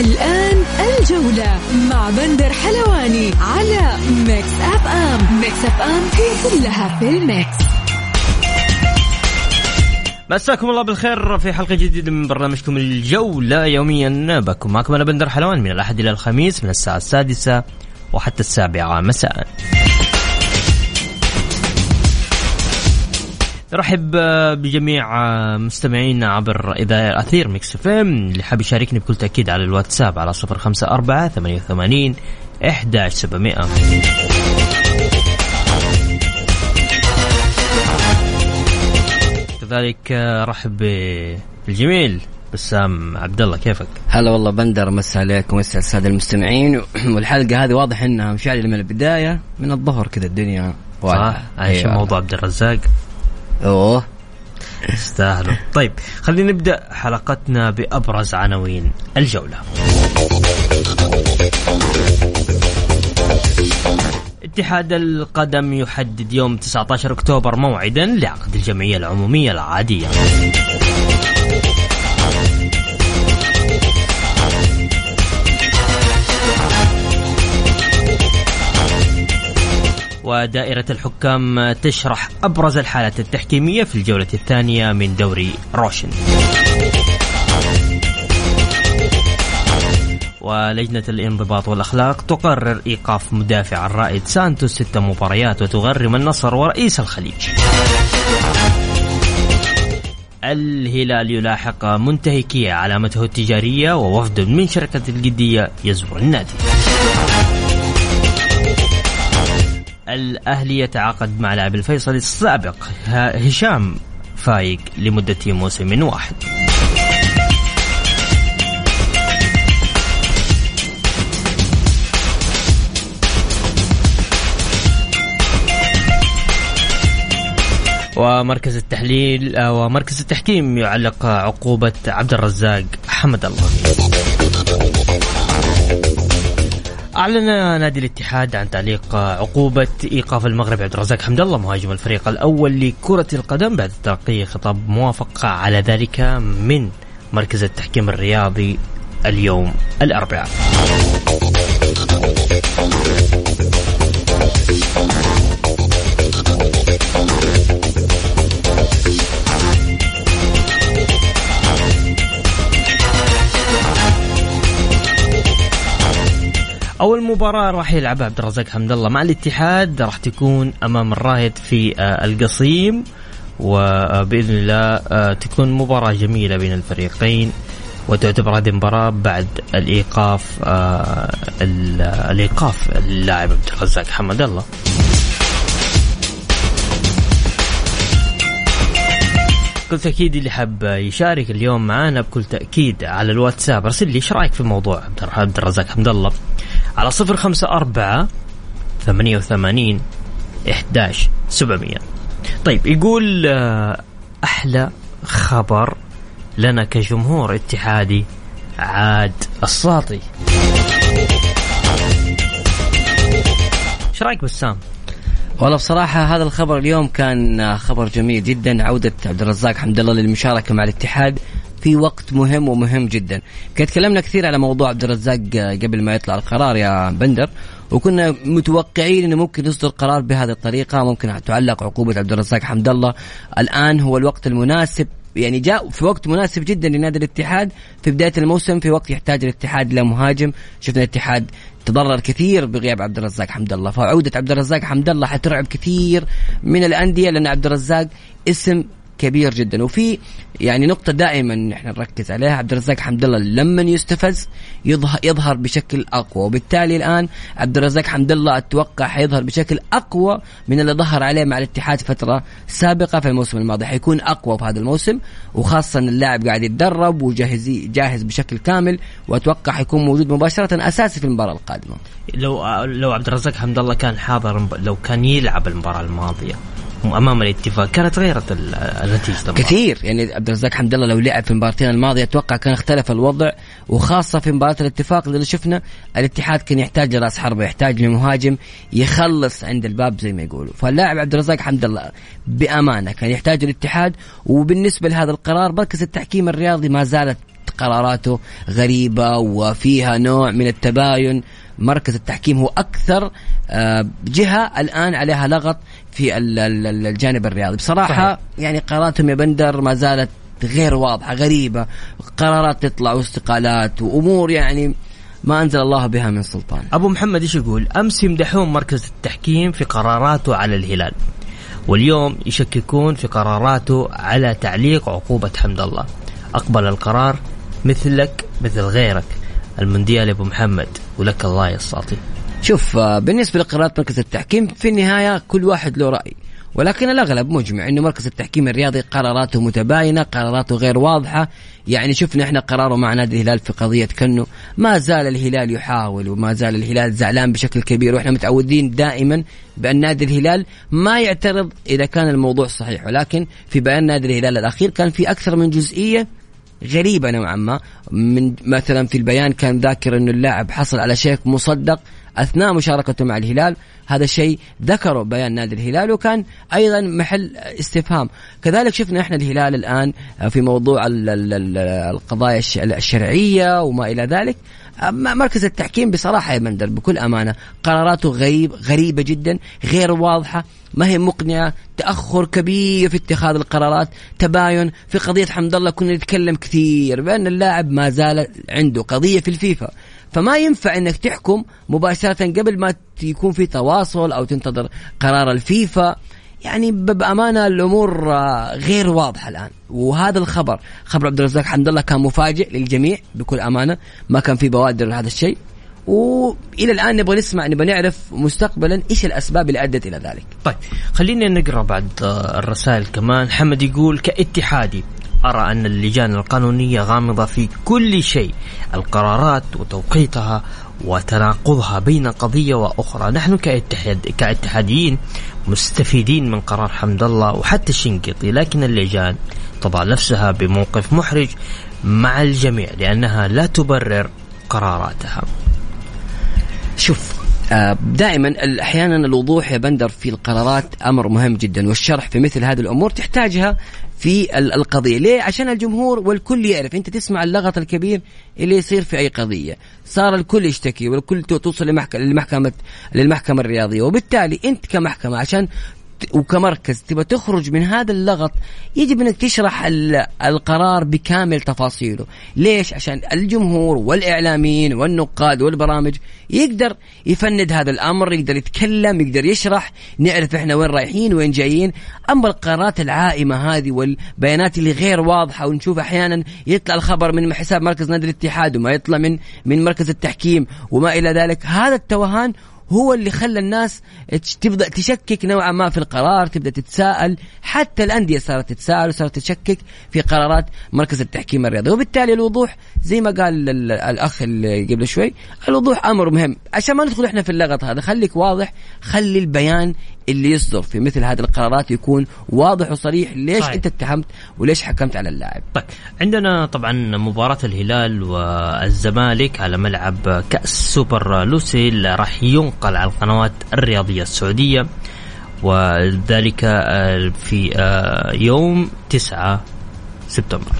الآن الجولة مع بندر حلواني على Mix FM. Mix FM هي كلها في ال mix. مساكم الله بالخير في حلقة جديدة من برنامجكم الجولة يوميا. بكم معكم أنا بندر حلواني من الأحد إلى الخميس من الساعة السادسة وحتى السابعة مساء. نرحب بجميع مستمعينا عبر إذاعة أثير Mix FM. اللي حاب يشاركني بكل تأكيد على الواتساب على صفر خمسة أربعة ثمانية وثمانين إحداش سبعمائة. كذلك نرحب بالجميل بسام عبد الله كيفك؟ هلا والله بندر مسا عليكم. ومسا الساده المستمعين. والحلقة هذه واضح إنها مشعلة من البداية من الظهر كذا الدنيا صح إيش أيوة. موضوع عبد الرزاق. أوه. يستاهلوا. طيب خلينا نبدأ حلقتنا بأبرز عناوين الجولة. اتحاد القدم يحدد يوم 19 أكتوبر موعدا لعقد الجمعية العمومية العادية. ودائرة الحكام تشرح أبرز الحالات التحكيمية في الجولة الثانية من دوري روشن. ولجنة الانضباط والأخلاق تقرر إيقاف مدافع الرائد سانتوس ست مباريات وتغرم النصر ورئيس الخليج. الهلال يلاحق منتهكية علامته التجارية ووفد من شركة الجدية يزور النادي. الأهلي يتعاقد مع لاعب الفيصل السابق هشام فايق لمدة موسم واحد. ومركز التحليل ومركز التحكيم يعلق عقوبة عبد الرزاق حمد الله. أعلن نادي الاتحاد عن تعليق عقوبة إيقاف المغرب عبد الرزاق حمد الله مهاجم الفريق الأول لكرة القدم بعد تلقي خطاب موافقة على ذلك من مركز التحكيم الرياضي اليوم الأربعاء. أول مباراة راح يلعبها عبد الرزاق حمد الله مع الاتحاد راح تكون أمام الراهد في القصيم وبإذن الله تكون مباراة جميلة بين الفريقين وتعتبر هذه المباراة بعد الإيقاف الإيقاف اللاعب عبد الرزاق حمد الله. بكل تأكيد اللي حاب يشارك اليوم معانا بكل تأكيد على الواتساب أرسل لي إيش رأيك في موضوع عبد الرزاق حمد الله؟ على صفر خمسة أربعة ثمانية وثمانين إحداش سبعمية. طيب يقول أحلى خبر لنا كجمهور اتحادي عاد الساطي. إيش رأيك بسام؟ والله بصراحة هذا الخبر اليوم كان خبر جميل جدا. عودة عبد الرزاق حمد الله للمشاركة مع الاتحاد. في وقت مهم ومهم جدا. كنت تكلمنا كثير على موضوع عبد الرزاق قبل ما يطلع القرار يا بندر وكنا متوقعين إنه ممكن يصدر قرار بهذه الطريقة ممكن تعلق عقوبة عبد الرزاق حمد الله. الآن هو الوقت المناسب يعني جاء في وقت مناسب جدا لنادي الاتحاد. في بداية الموسم في وقت يحتاج الاتحاد إلى مهاجم. شفنا الاتحاد تضرر كثير بغياب عبد الرزاق حمد الله. فعودة عبد الرزاق حمد الله حترعب كثير من الأندية لأن عبد الرزاق اسم كبير جدا. وفي يعني نقطة دائما نحن نركز عليها عبد الرزاق حمد الله لما يستفز يظهر يظهر بشكل أقوى. وبالتالي الآن عبد الرزاق حمد الله أتوقع حيظهر بشكل أقوى من اللي ظهر عليه مع الاتحاد فترة سابقة في الموسم الماضي. حيكون أقوى في هذا الموسم وخاصة اللاعب قاعد يتدرب وجاهز جاهز بشكل كامل وأتوقع حيكون موجود مباشرة أساسي في المباراة القادمة. لو لو عبد الرزاق حمد الله كان حاضر لو كان يلعب المباراة الماضية أمام الاتفاق. كانت غيرت النتيجة كثير. يعني عبد الرزاق حمد الله لو لعب في المباراتين الماضية أتوقع كان اختلف الوضع وخاصة في مباراة الاتفاق اللي شفنا الاتحاد كان يحتاج لراس حربة يحتاج لمهاجم يخلص عند الباب زي ما يقولوا. فاللاعب عبد الرزاق حمد الله بأمانة كان يحتاج الاتحاد وبالنسبة لهذا القرار مركز التحكيم الرياضي ما زالت قراراته غريبة وفيها نوع من التباين. مركز التحكيم هو أكثر آه، جهة الآن عليها لغط في الجانب الرياضي. بصراحة صحيح. يعني قراراتهم يا بندر ما زالت غير واضحة غريبة. قرارات تطلع واستقالات وأمور يعني ما أنزل الله بها من سلطان. أبو محمد إيش يقول؟ أمس يمدحون مركز التحكيم في قراراته على الهلال واليوم يشككون في قراراته على تعليق عقوبة حمد الله. أقبل القرار مثلك مثل غيرك المونديال أبو محمد ولك الله يا شوف آه، بالنسبة لقرارات مركز التحكيم في النهاية كل واحد له رأي. ولكن الأغلب مجمع إنه مركز التحكيم الرياضي قراراته متباينة، قراراته غير واضحة، يعني شفنا إحنا قراره مع نادي الهلال في قضية كنو، ما زال الهلال يحاول وما زال الهلال زعلان بشكل كبير وإحنا متعودين دائما بأن نادي الهلال ما يعترض إذا كان الموضوع صحيح، ولكن في بيان نادي الهلال الأخير كان في أكثر من جزئية غريبة نوعا ما. من مثلا في البيان كان ذاكر أنه اللاعب حصل على شيك مصدق أثناء مشاركته مع الهلال. هذا الشيء ذكره بيان نادي الهلال وكان أيضا محل استفهام. كذلك شفنا إحنا الهلال الآن في موضوع القضايا الشرعية وما إلى ذلك. مركز التحكيم بصراحة يا بندر بكل أمانة قراراته غريب غريبة جدا غير واضحة ما هي مقنعة تأخر كبير في اتخاذ القرارات تباين في قضية حمد الله كنا نتكلم كثير بأن اللاعب ما زال عنده قضية في الفيفا. فما ينفع إنك تحكم مباشرة قبل ما يكون في تواصل أو تنتظر قرار الفيفا. يعني بأمانة الأمور غير واضحة الآن. وهذا الخبر خبر عبد الرزاق حمد الله كان مفاجئ للجميع بكل أمانة. ما كان في بوادر لهذا الشيء. وإلى الآن نبغى نسمع نبغى نعرف مستقبلا إيش الأسباب اللي أدت إلى ذلك. طيب خلينا نقرأ بعد الرسائل كمان، حمد يقول كاتحادي أرى أن اللجان القانونية غامضة في كل شيء. القرارات وتوقيتها وتناقضها بين قضية وأخرى. نحن كاتحاد كاتحاديين مستفيدين من قرار حمد الله وحتى الشنقيطي لكن اللجان تضع نفسها بموقف محرج مع الجميع لأنها لا تبرر قراراتها. شوف دائما أحيانا الوضوح يا بندر في القرارات أمر مهم جدا والشرح في مثل هذه الأمور تحتاجها في القضية، ليه؟ عشان الجمهور والكل يعرف، أنت تسمع اللغط الكبير اللي يصير في أي قضية، صار الكل يشتكي والكل توصل لمحكمه للمحكمة الرياضية، وبالتالي أنت كمحكمة عشان وكمركز تبغى تخرج من هذا اللغط يجب إنك تشرح القرار بكامل تفاصيله. ليش؟ عشان الجمهور والإعلاميين والنقاد والبرامج يقدر يفند هذا الأمر يقدر يتكلم يقدر يشرح نعرف إحنا وين رايحين وين جايين. أما القرارات العائمة هذه والبيانات اللي غير واضحة ونشوف أحيانا يطلع الخبر من حساب مركز نادي الاتحاد وما يطلع من من مركز التحكيم وما إلى ذلك هذا التوهان هو اللي خلى الناس تبدأ تشكك نوعا ما في القرار تبدأ تتساءل. حتى الأندية صارت تتساءل وصارت تشكك في قرارات مركز التحكيم الرياضي. وبالتالي الوضوح زي ما قال الأخ اللي قبل شوي الوضوح أمر مهم. عشان ما ندخل إحنا في اللغط هذا خليك واضح خلي البيان اللي يصدر في مثل هذه القرارات يكون واضح وصريح ليش صحيح. أنت اتهمت وليش حكمت على اللاعب. طيب عندنا طبعا مباراة الهلال والزمالك على ملعب كأس سوبر لوسيل راح ينقل على القنوات الرياضية السعودية وذلك آه، في آه، يوم 9 سبتمبر.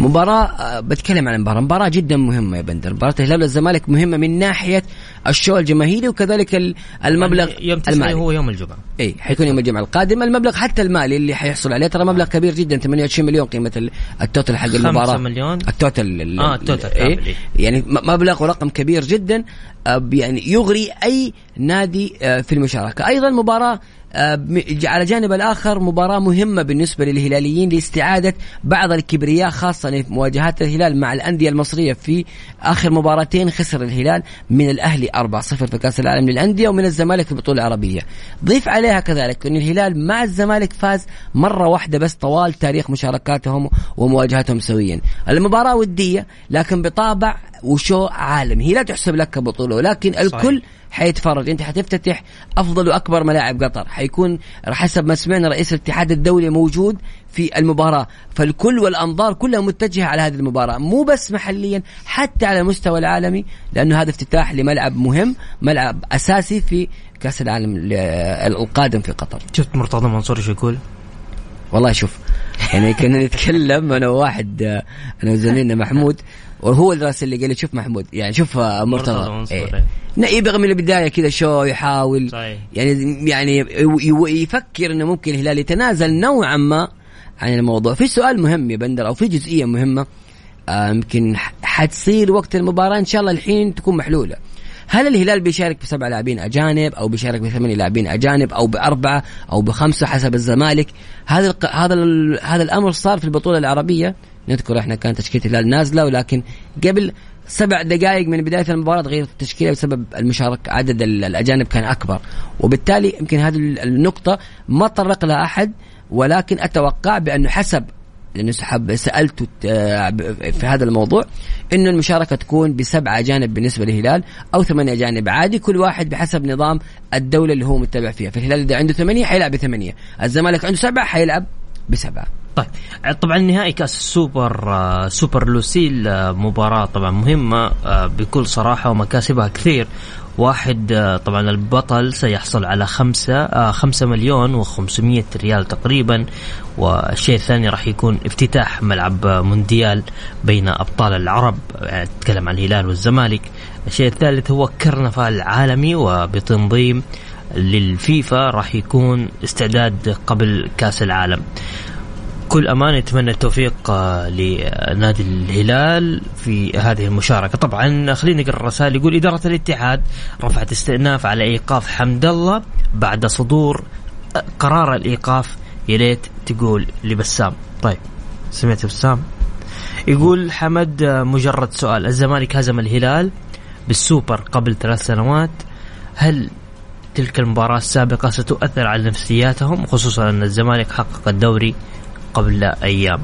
مباراة آه، بتكلم عن المباراة مباراة جدا مهمة يا بندر. مباراة الهلال والزمالك مهمة من ناحية ال show الجماهيري وكذلك المبلغ يعني يوم المالي. هو يوم الجمعة. اي حيكون يوم الجمعة. القادم المبلغ حتى المالي اللي حيحصل عليه. ترى مبلغ كبير جدا 28 مليون قيمة ال total حق المباراة. 5 مليون ال total آه ال total إيه؟ يعني مبلغ ورقم كبير جدا يعني يغري أي نادي آه، في المشاركة. أيضا مباراة آه، على جانب الآخر مباراة مهمة بالنسبة للهلاليين لاستعادة بعض الكبرياء خاصة في مواجهات الهلال مع الأندية المصرية في آخر مباراتين خسر الهلال من الأهلي 4-0 في كأس العالم للأندية ومن الزمالك في البطولة العربية. ضيف عليها كذلك أن الهلال مع الزمالك فاز مرة واحدة بس طوال تاريخ مشاركاتهم ومواجهاتهم سويا. المباراة ودية لكن بطابع وشو عالمي هي لا تحسب لك كبطولة ولكن الكل صحيح. حيتفرج. أنت حتفتتح أفضل وأكبر ملاعب قطر. حيكون حسب ما سمعنا رئيس الاتحاد الدولي موجود في المباراة. فالكل والأنظار كلها متجهة على هذه المباراة. مو بس محليا حتى على المستوى العالمي لأنه هذا افتتاح لملعب مهم ملعب أساسي في كأس العالم القادم في قطر. شفت مرتضى منصور إيش يقول؟ والله شوف يعني كنا نتكلم أنا وواحد أنا وزميلنا محمود. وهو الراسل اللي قال لي شوف محمود يعني شوف مرتضى. إيه. يبغى من البدايه كذا شو يحاول صحيح. يعني يعني يفكر إنه ممكن الهلال يتنازل نوعا ما عن الموضوع. في سؤال مهم يا بندر أو في جزئية مهمة آه، يمكن حتصير وقت المباراة إن شاء الله الحين تكون محلولة. هل الهلال بيشارك بسبع لاعبين أجانب أو بيشارك بثمانية لاعبين أجانب أو بأربعة أو بخمسة حسب الزمالك؟ هذا هذا هذا الأمر صار في البطولة العربية؟ نذكر إحنا كانت تشكيلة الهلال نازلة ولكن قبل سبع دقائق من بداية المباراة تغيرت التشكيلة بسبب المشاركه عدد الأجانب كان أكبر. وبالتالي يمكن هذه النقطة ما طرق لها أحد ولكن أتوقع بأنه حسب لأنه سحب سالته في هذا الموضوع إنه المشاركة تكون بسبعه أجانب بالنسبة للهلال أو ثمانية أجانب عادي كل واحد بحسب نظام الدولة اللي هو متبع فيها. فالهلال إذا عنده ثمانية حيلعب بثمانية. الزمالك عنده سبعة حيلعب بسبعه طيب طبعا نهائي كأس السوبر آه، سوبر لوسيل آه، مباراة طبعا مهمة آه، بكل صراحة ومكاسبها كثير. واحد طبعا البطل سيحصل على خمسة خمسة مليون وخمسمية ريال تقريبا والشيء الثاني راح يكون افتتاح ملعب مونديال بين أبطال العرب تتكلم عن الهلال والزمالك. الشيء الثالث هو كرنفال عالمي وبتنظيم للفيفا راح يكون استعداد قبل كأس العالم. بكل أمانة نتمنى التوفيق آه، لنادي الهلال في هذه المشاركة. طبعا خلينا نقرأ الرسائل يقول إدارة الاتحاد رفعت استئناف على إيقاف حمد الله بعد صدور آه، قرار الإيقاف يا ريت تقول لبسام. طيب سمعت بسام؟ يقول حمد آه، مجرد سؤال. الزمالك هزم الهلال بالسوبر قبل ثلاث سنوات. هل تلك المباراة السابقة ستؤثر على نفسياتهم خصوصا أن الزمالك حقق الدوري قبل أيام.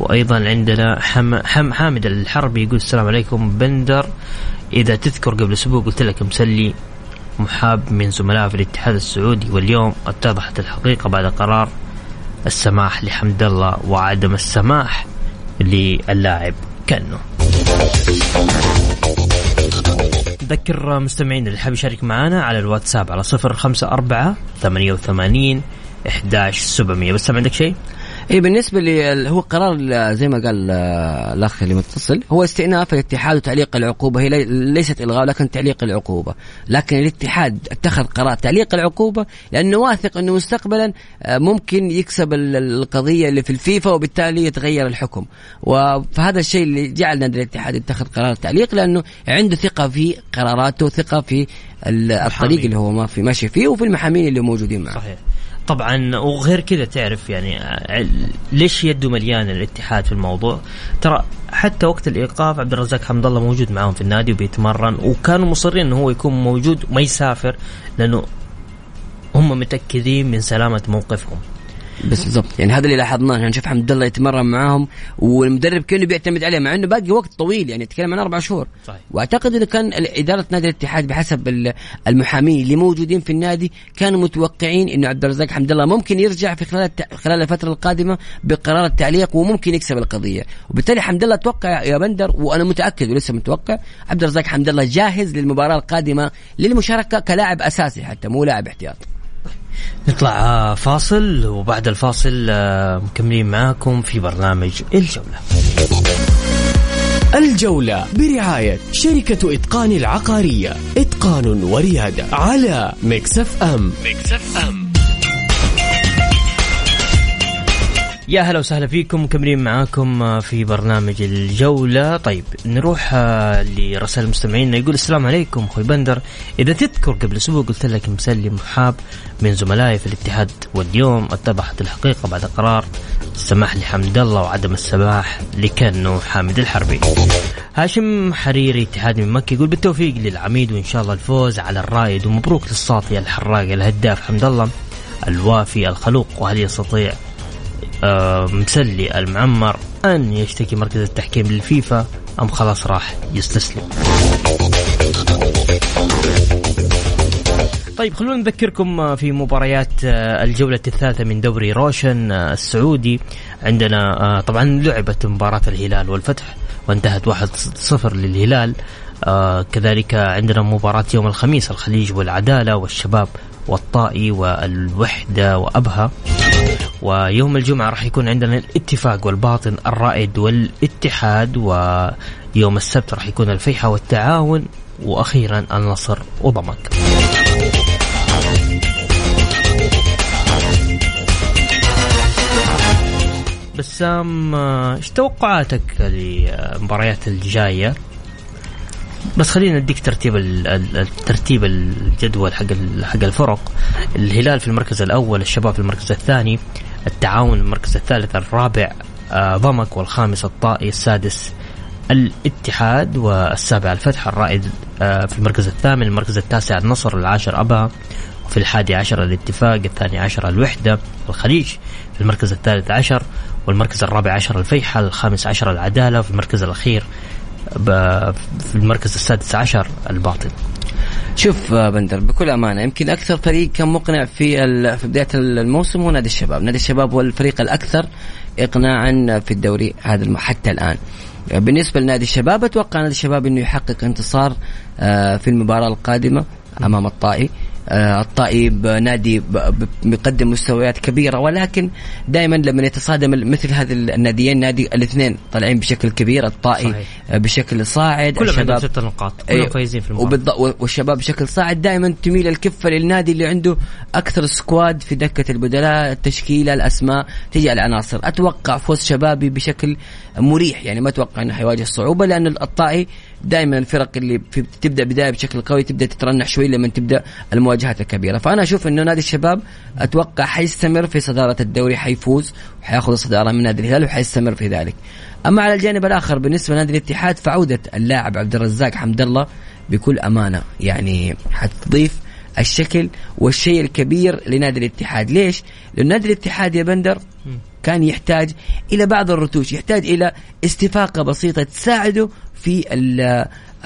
وأيضا عندنا حم حم حامد الحربي يقول السلام عليكم بندر. إذا تذكر قبل أسبوع قلت لك مسلي محاب من زملائه في الاتحاد السعودي واليوم اتضحت الحقيقة بعد قرار السماح لحمد الله وعدم السماح للاعب كانه نذكر مستمعين اللي حاب يشارك معنا على الواتساب على صفر خمسة أربعة ثمانية وثمانين إحداش سبعمية بس عندك شيء؟ اي بالنسبة لي هو قرار زي ما قال آه، الأخ اللي متصل هو استئناف الاتحاد وتعليق العقوبة. هي ليست إلغاء لكن تعليق العقوبة. لكن الاتحاد اتخذ قرار تعليق العقوبة لأنه واثق أنه مستقبلا آه، ممكن يكسب القضية اللي في الفيفا وبالتالي يتغير الحكم. وفهذا الشيء اللي جعل نادي الاتحاد يتخذ قرار التعليق لأنه عنده ثقة في قراراته ثقة في الطريق اللي هو ما في ماشي فيه وفي المحامين اللي موجودين معه. صحيح. طبعا وغير كذا تعرف يعني ليش يده مليان الاتحاد في الموضوع؟ ترى حتى وقت الإيقاف عبد الرزاق حمد الله موجود معاهم في النادي وبيتمرن وكانوا مصرين إنه هو يكون موجود وما يسافر لأنه هم متأكدين من سلامة موقفهم. بس بالضبط. يعني هذا اللي لاحظناه. يعني نشوف حمد الله يتمرن معاهم والمدرب كأنه بيعتمد عليه مع إنه باقي وقت طويل يعني تتكلم عن أربع شهور. صحيح. وأعتقد إنه كان إدارة نادي الاتحاد بحسب المحامين اللي موجودين في النادي كانوا متوقعين إنه عبد الرزاق حمد الله ممكن يرجع في خلال خلال الفترة القادمة بقرار التعليق وممكن يكسب القضية. وبالتالي حمد الله أتوقع يا بندر وأنا متأكد ولسه متوقع عبد الرزاق حمد الله جاهز للمباراة القادمة للمشاركة كلاعب أساسي حتى مو لاعب احتياط نطلع آه، فاصل وبعد الفاصل آه، مكملين معاكم في برنامج الجولة. الجولة برعاية شركة إتقان العقارية. إتقان وريادة على Mix FM. Mix FM. يا هلا وسهلا فيكم مكملين معاكم في برنامج الجولة. طيب نروح آه، لرسائل المستمعين. يقول السلام عليكم أخوي بندر. إذا تذكر قبل أسبوع قلت لك مسلم حاب من زملائي في الاتحاد واليوم اتضحت الحقيقة بعد قرار السماح لحمد الله وعدم السماح لكنو حامد الحربي. هاشم حريري اتحاد من مكة يقول بالتوفيق للعميد وإن شاء الله الفوز على الرائد ومبروك للصافي الحراق الهداف حمد الله الوافي الخلوق وهل يستطيع آه، مسلي المعمر أن يشتكي مركز التحكيم للفيفا أم خلاص راح يستسلم. طيب خلونا نذكركم آه، في مباريات آه، الجولة الثالثة من دوري روشن السعودي. عندنا طبعا لعبت مباراة الهلال والفتح وانتهت 1-0 للهلال. كذلك عندنا مباراة يوم الخميس الخليج والعدالة والشباب والطائي والوحدة وأبها ويوم الجمعة راح يكون عندنا الاتفاق والباطن الرائد والاتحاد ويوم السبت راح يكون الفيحة والتعاون وأخيرا النصر وضمك. بسام إيش توقعاتك للمباريات الجاية؟ بس خلينا نديك ترتيب الترتيب الجدول حق حق الفرق. الهلال في المركز الأول الشباب في المركز الثاني التعاون المركز الثالث الرابع آه، ضمك والخامس الطائي السادس الاتحاد والسابع الفتح الرائد آه، في المركز الثامن المركز التاسع النصر العاشر أبها وفي الحادي عشر الاتفاق الثاني عشر الوحدة الخليج في المركز الثالث عشر والمركز الرابع عشر الفيحة الخامس عشر العدالة وفي المركز الأخير في المركز السادس عشر الباطن. شوف آه، بندر بكل أمانة يمكن أكثر فريق كان مقنع في في بداية الموسم هو نادي الشباب، نادي الشباب هو الفريق الأكثر اقناعا في الدوري هذا حتى الآن. بالنسبة لنادي الشباب أتوقع نادي الشباب إنه يحقق انتصار آه، في المباراة القادمة أمام الطائي. آه، الطائب نادي بيقدم مستويات كبيرة ولكن دائما لما يتصادم مثل هذه الناديين نادي الاثنين طالعين بشكل كبير الطائي صحيح. بشكل صاعد كلهم الشباب ست نقاط كلهم إيه، فايزين في المباراة والشباب بشكل صاعد دائما تميل الكفة للنادي اللي عنده أكثر سكواد في دكة البدلاء التشكيله الأسماء تجي العناصر أتوقع فوز شبابي بشكل مريح يعني ما أتوقع إنه حيواجه صعوبة لأن الطائي دائما الفرق اللي تبدأ بداية بشكل قوي تبدأ تترنح شوي لما تبدأ المواجهات الكبيرة. فأنا أشوف إنه نادي الشباب أتوقع حيستمر في صدارة الدوري حيفوز وحيأخذ الصدارة من نادي الهلال وحيستمر في ذلك. أما على الجانب الآخر بالنسبة لنادي الاتحاد فعودة اللاعب عبد الرزاق حمد الله بكل أمانة يعني حتضيف الشكل والشيء الكبير لنادي الاتحاد. ليش؟ لأن نادي الاتحاد يا بندر كان يحتاج إلى بعض الرتوش يحتاج إلى استفاقة بسيطة تساعده في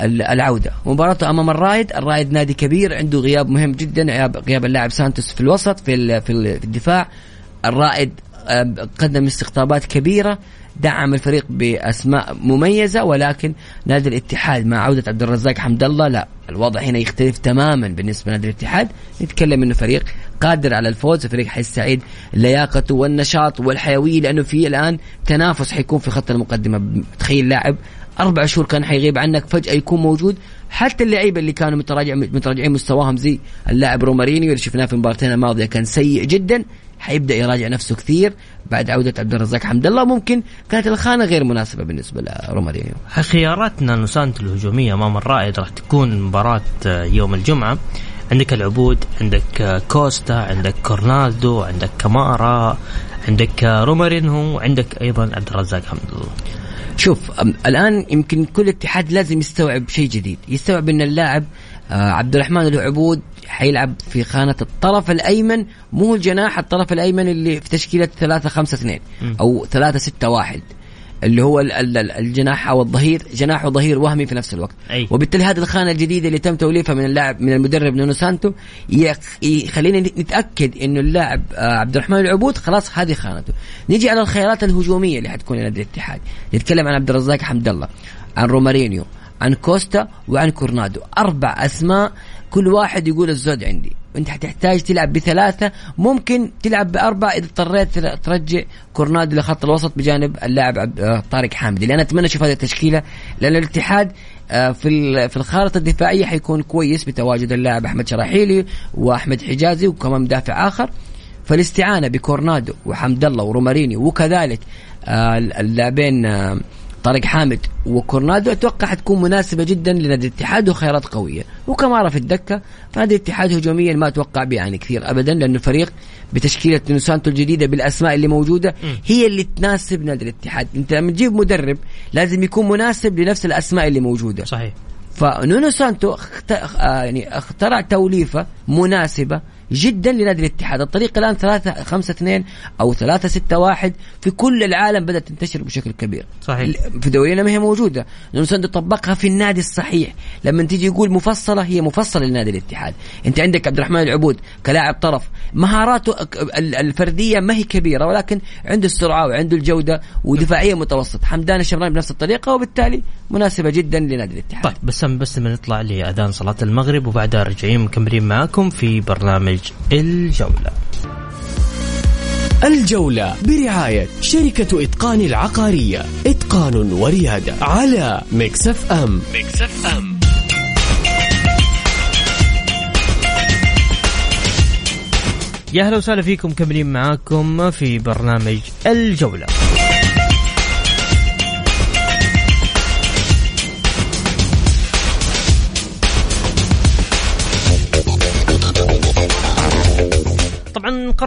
العودة. مباراته أمام الرايد الرايد نادي كبير عنده غياب مهم جدا غياب اللاعب سانتوس في الوسط في في الدفاع. الرائد قدم استقطابات كبيرة. دعم الفريق بأسماء مميزة ولكن نادي الاتحاد مع عودة عبد الرزاق حمد الله لا الوضع هنا يختلف تماما بالنسبة لنادي الاتحاد. نتكلم إنه فريق قادر على الفوز فريق حيستعيد لياقته والنشاط والحيوية لأنه في الآن تنافس حيكون في خط المقدمة. تخيل لاعب أربع شهور كان حيغيب عنك فجأة يكون موجود. حتى اللعيبة اللي كانوا متراجع متراجعين مستواهم زي اللاعب رومارينيو اللي شفناه في المباراتين الماضية كان سيء جدا. حيبدأ يراجع نفسه كثير بعد عودة عبد الرزاق حمد الله. ممكن كانت الخانة غير مناسبة بالنسبة لرومارينيو خيارات نونو سانتو الهجومية أمام الرائد راح تكون مباراة يوم الجمعة. عندك العبود عندك كوستا عندك كورنادو عندك كمارا عندك رومارينيو وعندك أيضا عبد الرزاق حمد الله. شوف الآن يمكن كل اتحادي لازم يستوعب شيء جديد. يستوعب إن اللاعب آه، عبد الرحمن العبود حيلعب في خانة الطرف الأيمن مو الجناح الطرف الأيمن اللي في تشكيلة 3 5 2 أو 3 6 1 اللي هو الجناح أو الظهير جناح وظهير وهمي في نفس الوقت. أي. وبالتالي هذه الخانة الجديدة اللي تم توليفها من اللاعب من المدرب نونو سانتو يخلينا نتأكد إنه اللاعب آه، عبد الرحمن العبود خلاص هذه خانته. نيجي على الخيارات الهجومية اللي حتكون لنادي الاتحاد. نتكلم عن عبد الرزاق حمد الله عن رومارينيو عن كوستا وعن كورنادو. أربع أسماء كل واحد يقول الزود عندي. انت حتحتاج تلعب بثلاثة ممكن تلعب بأربعة إذا اضطريت ترجع كورنادو لخط الوسط بجانب اللاعب آه، طارق حامدي. لأن أتمنى أشوف هذه التشكيلة لأن الاتحاد آه، في في الخارطة الدفاعية حيكون كويس بتواجد اللاعب أحمد شراحيلي وأحمد حجازي وكمان مدافع آخر. فالاستعانة بكورنادو وحمد الله وروماريني وكذلك آه، اللاعبين طارق حامد وكورنادو أتوقع حتكون مناسبة جدا لنادي الاتحاد وخيارات قوية. وكمارا في الدكة فنادي الاتحاد هجوميا ما أتوقع بيعني كثير ابدا لأنه فريق بتشكيلة نوسانتو الجديدة بالأسماء اللي موجودة هي اللي تناسب نادي الاتحاد. أنت لما تجيب مدرب لازم يكون مناسب لنفس الأسماء اللي موجودة. صحيح. فنونو سانتو اخت... آه يعني اخترع توليفة مناسبة جدا لنادي الاتحاد. الطريقة الآن ثلاثة خمسة اثنين أو ثلاثة ستة واحد في كل العالم بدأت تنتشر بشكل كبير. صحيح. في دورينا ما هي موجودة. لأنه سندو طبقها في النادي الصحيح. لما تيجي يقول مفصلة هي مفصلة لنادي الاتحاد. أنت عندك عبد الرحمن العبود كلاعب طرف. مهاراته الفردية ما هي كبيرة ولكن عنده السرعة وعنده الجودة ودفاعية متوسط حمدان الشمراني بنفس الطريقة وبالتالي مناسبة جدا لنادي الاتحاد. طيب بس بس نطلع لأذان صلاة المغرب وبعدها راجعين مكملين معاكم في برنامج الجولة. الجولة برعاية شركة إتقان العقارية. إتقان وريادة على Mix FM. Mix FM. يا أهلا وسهلا فيكم مكملين معاكم في برنامج الجولة.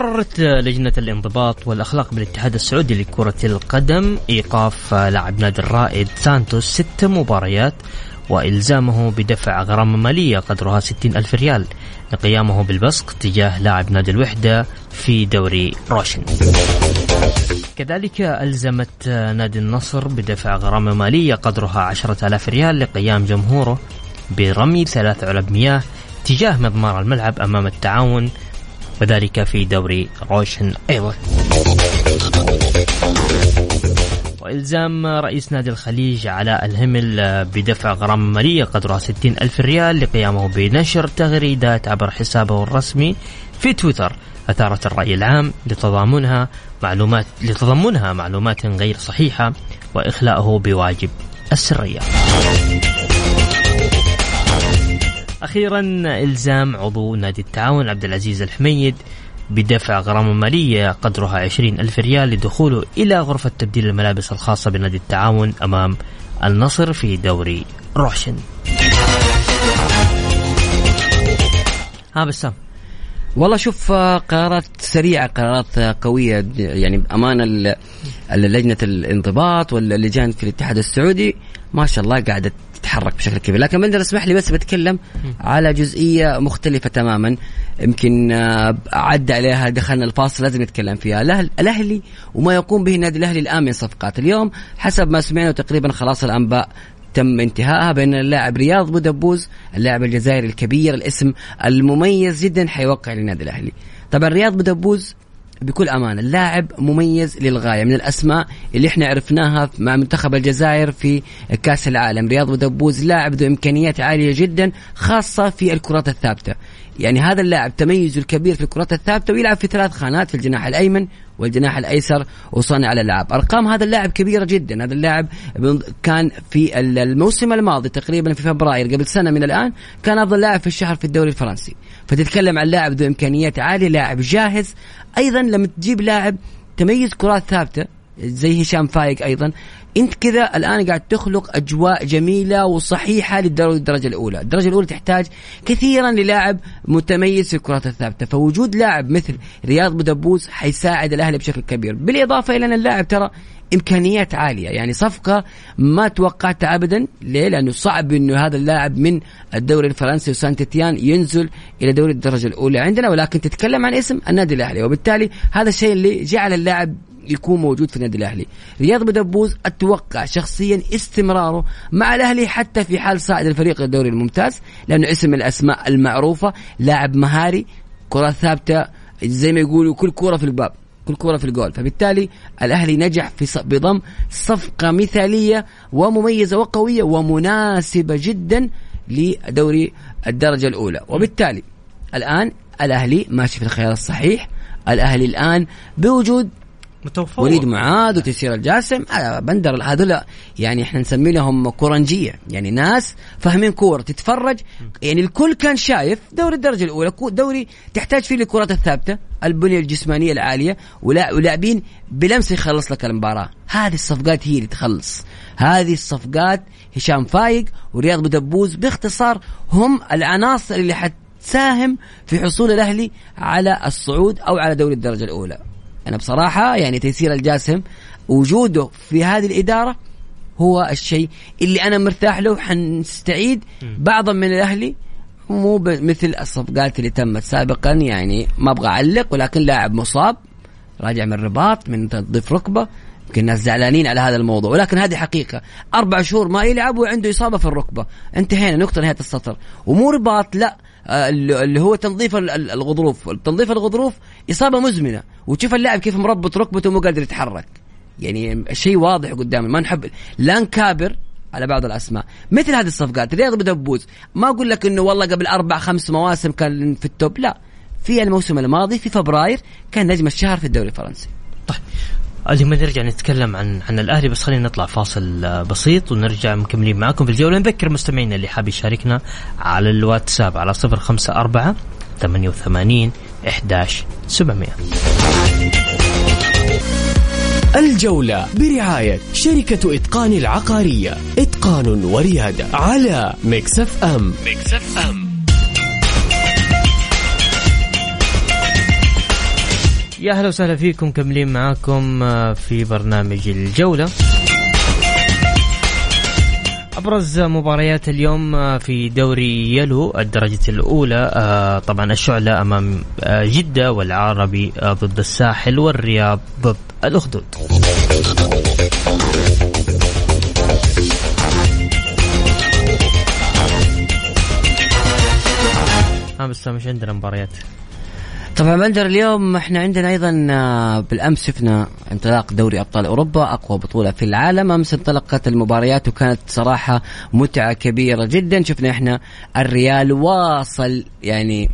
قررت لجنة الانضباط والأخلاق بالاتحاد السعودي لكرة القدم إيقاف لاعب نادي الرائد سانتوس ست مباريات وإلزامه بدفع غرامة مالية قدرها 60 ألف ريال لقيامه بالبصق تجاه لاعب نادي الوحدة في دوري روشن. كذلك ألزمت نادي النصر بدفع غرامة مالية قدرها عشرة آلاف ريال لقيام جمهوره برمي ثلاث علب مياه تجاه مضمار الملعب أمام التعاون وذلك في دوري روشن. أيضا وإلزام رئيس نادي الخليج علاء الهمل بدفع غرامة مالية قدرها 60 ألف ريال لقيامه بنشر تغريدات عبر حسابه الرسمي في تويتر. أثارت الرأي العام لتضامنها معلومات لتضمنها معلومات غير صحيحة وإخلاءه بواجب السرية. أخيرا إلزام عضو نادي التعاون عبد العزيز الحميد بدفع غرامة مالية قدرها 20 ألف ريال لدخوله إلى غرفة تبديل الملابس الخاصة بنادي التعاون أمام النصر في دوري روشن ها بسام. والله شوف قرارات سريعة قرارات قوية يعني أمانة لجنة الانضباط واللجان في الاتحاد السعودي ما شاء الله قاعدة تتحرك بشكل كبير. لكن بندر اسمح لي بس بتكلم على جزئية مختلفة تماما. يمكن آه، عدى عليها دخلنا الفاصل لازم نتكلم فيها. الأهلي وما يقوم به النادي الأهلي الآن من صفقات. اليوم حسب ما سمعنا تقريبا خلاص الأنباء تم انتهائها بين اللاعب رياض بودبوز اللاعب الجزائري الكبير الاسم المميز جدا حيوقع للنادي الأهلي. طبعا رياض بودبوز بكل أمانة اللاعب مميز للغاية من الأسماء اللي إحنا عرفناها مع منتخب الجزائر في كأس العالم. رياض ودبوز لاعب ذو إمكانيات عالية جدا خاصة في الكرات الثابتة. يعني هذا اللاعب تميزه الكبير في الكرات الثابته ويلعب في ثلاث خانات في الجناح الأيمن والجناح الأيسر وصانع الألعاب. أرقام هذا اللاعب كبيرة جدا. هذا اللاعب كان في الموسم الماضي تقريبا في فبراير قبل سنة من الآن كان أفضل لاعب في الشهر في الدوري الفرنسي. فتتكلم عن لاعب ذو إمكانيات عالية لاعب جاهز. أيضا لما تجيب لاعب تميز كرات ثابتة زي هشام فايق أيضا انت كذا الآن قاعد تخلق أجواء جميلة وصحيحة للدرجه الأولى، الدرجة الأولى تحتاج كثيرا للاعب متميز في الكرات الثابتة، فوجود لاعب مثل رياض بودبوز حيساعد الأهلي بشكل كبير، بالإضافة إلى أن اللاعب ترى إمكانيات عالية. يعني صفقة ما توقعتها ابدا. ليه؟ لأنه صعب إنه هذا اللاعب من الدوري الفرنسي وسانتيتيان ينزل إلى دوري الدرجة الأولى عندنا. ولكن تتكلم عن اسم النادي الأهلي. وبالتالي هذا الشيء اللي جعل اللاعب يكون موجود في النادي الأهلي. رياض بدبوز أتوقع شخصيا استمراره مع الأهلي حتى في حال صعد الفريق للدوري الممتاز لأنه اسم الأسماء المعروفة لاعب مهاري كرة ثابتة زي ما يقولوا كل كره في الباب كل كرة في الجول. فبالتالي الأهلي نجح في بضم صفقة مثالية ومميزة وقوية ومناسبة جدا لدوري الدرجة الأولى. وبالتالي الآن الأهلي ماشي في الخيار الصحيح الأهلي الآن بوجود متفوق. وليد معاذ وتيسير الجاسم. آه بندر هذول يعني إحنا نسمي لهم كورنجية. يعني ناس فاهمين كورة تتفرج. يعني الكل كان شايف دوري الدرجة الأولى دوري تحتاج فيه الكرات الثابتة البنية الجسمانية العالية ولا- ولاعبين بلمس يخلص لك المباراة. هذه الصفقات هي اللي تخلص. هذه الصفقات هشام فايق ورياض بدبوز باختصار هم العناصر اللي حتساهم في حصول الأهلي على الصعود أو على دوري الدرجة الأولى. أنا بصراحة يعني تيسير الجاسم وجوده في هذه الإدارة هو الشيء اللي أنا مرتاح له. حنستعيد بعضا من الأهلي مو مثل الصفقات اللي تمت سابقا. يعني ما أبغى أعلق ولكن لاعب مصاب راجع من الرباط من تضيف ركبة يمكن الناس زعلانين على هذا الموضوع. ولكن هذه حقيقة. أربع شهور ما يلعب وعنده إصابة في الركبة. انتهينا نقطة نهاية السطر. ومو رباط لا. اللي اللي هو تنظيف ال- ال- الغضروف. تنظيف الغضروف إصابة مزمنة. وتشوف اللاعب كيف مربط ركبته مو قادر يتحرك. يعني شيء واضح قدامنا ما نحب لا نكابر على بعض الأسماء. مثل هذه الصفقات رياض بدبوز ما أقول لك إنه والله قبل أربع خمس مواسم كان في التوب. لا. في الموسم الماضي في فبراير كان نجم الشهر في الدوري الفرنسي. طيب. اليوم نرجع نتكلم عن عن الأهلي بس خلينا نطلع فاصل آه، بسيط ونرجع مكملين معاكم في الجولة. نذكر مستمعينا اللي حاب يشاركنا على الواتساب على 054 88 11 700 الجولة برعاية شركة إتقان العقارية. إتقان وريادة على Mix FM. Mix FM. يا أهلا وسهلا فيكم مكملين معاكم آه، في برنامج الجولة. أبرز مباريات اليوم آه، في دوري يلو الدرجة الأولى آه، طبعا الشعلة أمام آه، جدة والعربي ضد الساحل والرياض ضد الأخدود. ها بس مش عندنا مباريات. طبعا بندر اليوم إحنا عندنا أيضا آه، بالأمس شفنا انطلاق دوري أبطال أوروبا أقوى بطولة في العالم. أمس انطلقت المباريات وكانت صراحة متعة كبيرة جدا. شفنا إحنا الريال واصل يعني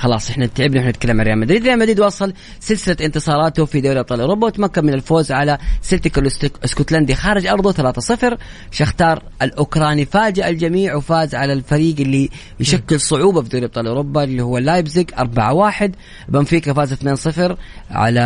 خلاص إحنا تعبنا إحنا نتكلم عن ريال مدريد، ريال مدريد وصل سلسلة انتصاراته في دوري أبطال أوروبا وتمكن من الفوز على سلتيك الاسكتلندي خارج أرضه 3-0 شختار الأوكراني فاجأ الجميع وفاز على الفريق اللي يشكل صعوبة في دوري أبطال أوروبا اللي هو لايبزيج 4-1 بنفيكا فاز 2-0 على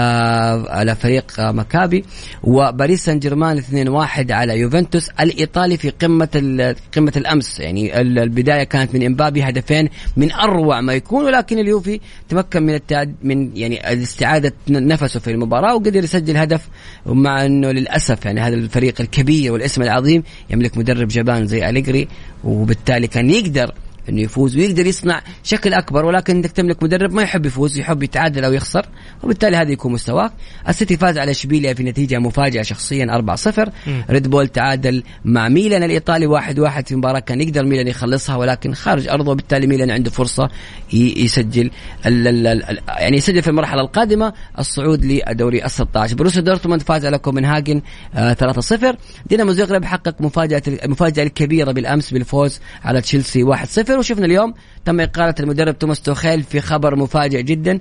على فريق مكابي. وباريس سان جيرمان 2-1 على يوفنتوس. الإيطالي في قمة قمة الأمس يعني ال- البداية كانت من إمبابي هدفين من أروع ما يكون ولكن اليوفي تمكن من التعادل من يعني استعاده نفسه في المباراة وقدر يسجل هدف ومع إنه للأسف يعني هذا الفريق الكبير والاسم العظيم يملك مدرب جبان زي أليجري وبالتالي كان يقدر إنه يفوز ويقدر يصنع شكل أكبر ولكن إنك تملك مدرب ما يحب يفوز يحب يتعادل أو يخسر وبالتالي هذا يكون مستواك. السيتي فاز على إشبيليا في نتيجة مفاجئه شخصيا 4-0 ريد بول تعادل مع ميلان. الإيطالي 1-1 في مباراة كان يقدر ميلان يخلصها ولكن خارج أرضه وبالتالي ميلان عنده فرصة يسجل ال ال ال يعني يسجل في المرحلة القادمة الصعود للدوري ال 16 بروسيا دورتموند فاز على كوبنهاجن آه 3-0 دينامو زغرب حقق مفاجأة المفاجاه الكبيرة بالأمس بالفوز على تشيلسي 1-0 وشفنا اليوم تم إقالة المدرب توماس توخيل في خبر مفاجئ جدا.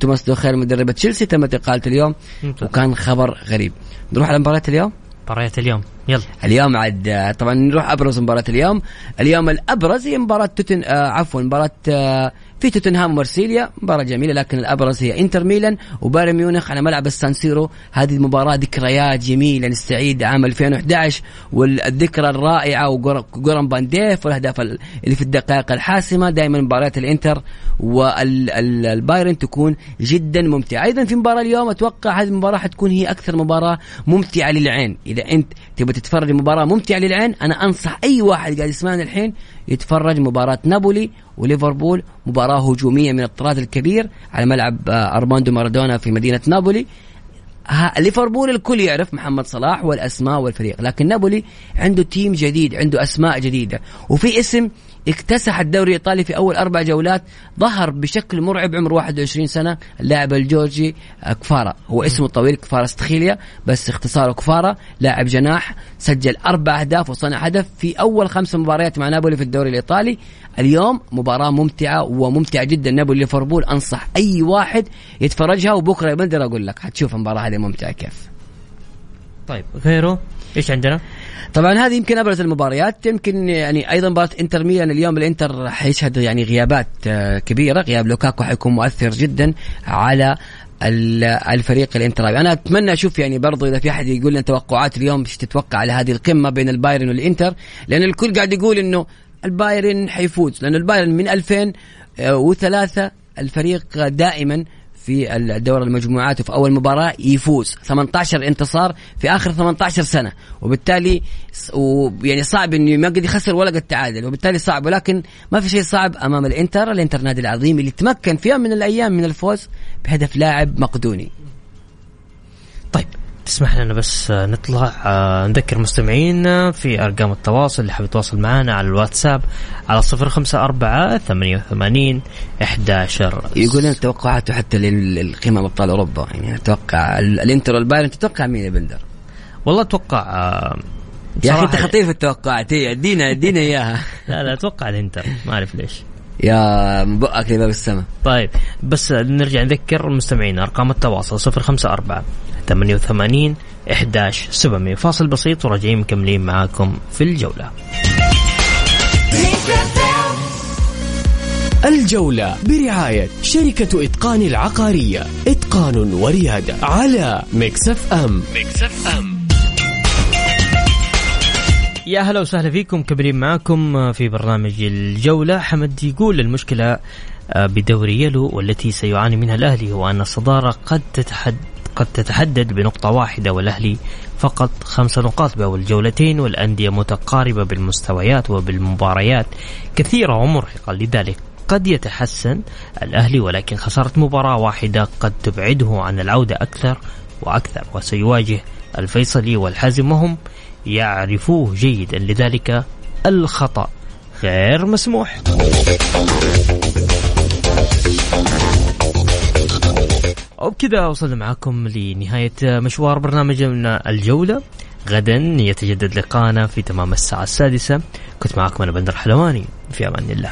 توماس توخيل مدرب تشيلسي تمت اقالته اليوم ممتاز. وكان خبر غريب. نروح على مباراة اليوم؟ مباريات اليوم. يلا. اليوم عاد طبعا نروح أبرز مباراة اليوم. اليوم الأبرز هي مباراة توتنهام آه عفوا مباراة آه في توتنهام ومارسيليا مباراة جميلة لكن الأبرز هي إنتر ميلان وبايرن ميونخ. على ملعب السانسيرو هذه المباراة ذكريات جميلة نستعيد عام 2011 والذكرى الرائعة وجوران بانديف والأهداف ال- اللي في الدقائق الحاسمة. دائما مباريات الإنتر والبايرن تكون جدا ممتعة. أيضا في مباراة اليوم أتوقع هذه المباراة حتكون هي أكثر مباراة ممتعة للعين. إذا أنت تبغى تتفرج مباراة ممتعة للعين أنا أنصح أي واحد قاعد يسمعنا الحين يتفرج مباراة نابولي وليفربول مباراة هجومية من الطراز الكبير على ملعب آه، أرماندو مارادونا في مدينة نابولي. ليفربول الكل يعرف محمد صلاح والأسماء والفريق لكن نابولي عنده تيم جديد عنده أسماء جديدة وفي اسم اكتسح الدوري الإيطالي في أول أربع جولات ظهر بشكل مرعب عمره 21 سنة اللاعب الجورجي كفارا هو اسمه طويل كفارا استخيليا بس اختصاره كفارا لاعب جناح سجل أربع أهداف وصنع هدف في أول خمس مباريات مع نابولي في الدوري الإيطالي. اليوم مباراة ممتعة وممتعة جدا نابولي ليفربول أنصح أي واحد يتفرجها وبكرة بقدر أقول لك حتشوف المباراة هذه ممتعة كيف. طيب غيره إيش عندنا؟ طبعا هذه يمكن أبرز المباريات يمكن يعني أيضا مباراة إنتر ميلان اليوم الإنتر حيشهد يعني غيابات آه، كبيرة. غياب لوكاكو حيكون مؤثر جدا على الفريق الإنتراوي. أنا أتمنى أشوف يعني برضو إذا في أحد يقول لنا توقعات اليوم إيش تتوقع على هذه القمة بين البايرن والإنتر لأن الكل قاعد يقول إنه البايرن حيفوز لأنه البايرن من 2003 الفريق دائما في الدورة المجموعات وفي أول مباراة يفوز. 18 انتصار في آخر 18 سنة. وبالتالي يعني صعب إنه ما قد يخسر ولا قد تعادل. وبالتالي صعب. ولكن ما في شيء صعب أمام الإنتر. الإنتر نادي العظيم اللي تمكن في يوم من الأيام من الفوز بهدف لاعب مقدوني. طيب. تسمح لنا بس نطلع آه، نذكر مستمعينا في أرقام التواصل اللي حاب يتواصل معنا على الواتساب على صفر خمسة أربعة ثمانية وثمانين إحداشر. يقول لك توقعاته حتى للقمم أبطال أوروبا يعني أتوقع الإنتر والبايرن تتوقع مين يا بندر؟ والله أتوقع آه، يا أخي أنت خطير في التوقعات ادينا ادينا إياها. لا لا أتوقع الإنتر ما أعرف ليش. يا بقك لباب السماء. طيب بس نرجع نذكر المستمعين أرقام التواصل 054 88 11 700 فاصل بسيط وراجعين مكملين معاكم في الجولة. الجولة برعاية شركة إتقان العقارية. إتقان وريادة على مكسف أم. مكسف أم. يا هلا وسهلا فيكم كبرين معكم في برنامج الجولة. حمد يقول المشكلة آه، بدوري يلو والتي سيعاني منها الأهلي هو أن الصدارة قد تتحد قد تتحدد بنقطة واحدة والأهلي فقط خمس نقاط بأول جولتين والأندية متقاربة بالمستويات وبالمباريات. كثيرة ومرهقة لذلك قد يتحسن الأهلي ولكن خسارة مباراة واحدة قد تبعده عن العودة أكثر وأكثر وسيواجه الفيصلي والحازم. وهم يعرفوه جيدا. لذلك الخطأ غير مسموح. وبكذا وصلنا معكم لنهاية مشوار برنامجنا الجولة. غدا يتجدد لقانا في تمام الساعة السادسة. كنت معكم أنا بندر حلواني. في أمان الله.